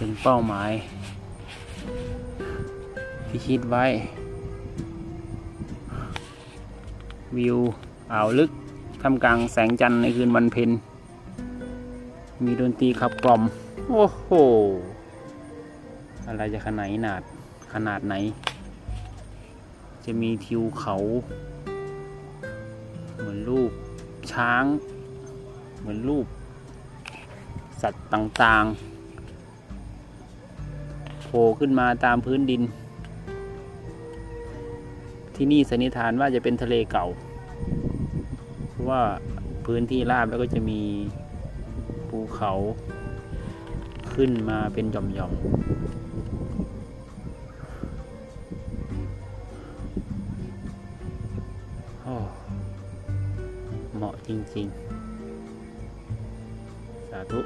ถึงเป้าหมายที่คิดไว้ วิวอ่าวลึกท่ามกลางแสงจันทร์ในคืนวันเพ็ญมีดนตรีขับกล่อม โอ้โห อะไรจะขนาดหนาดขนาดไหน จะมีทิวเขา เหมือนรูปช้าง เหมือนรูป สัตว์ต่างๆ โผล่ขึ้นมาตามพื้นดิน ที่นี่สันนิษฐานว่าจะเป็นทะเลเก่า เพราะว่าพื้นที่ราบแล้วก็จะมีภูเขาขึ้นมาเป็นหย่อมๆเหมาะจริง ๆ สาธุ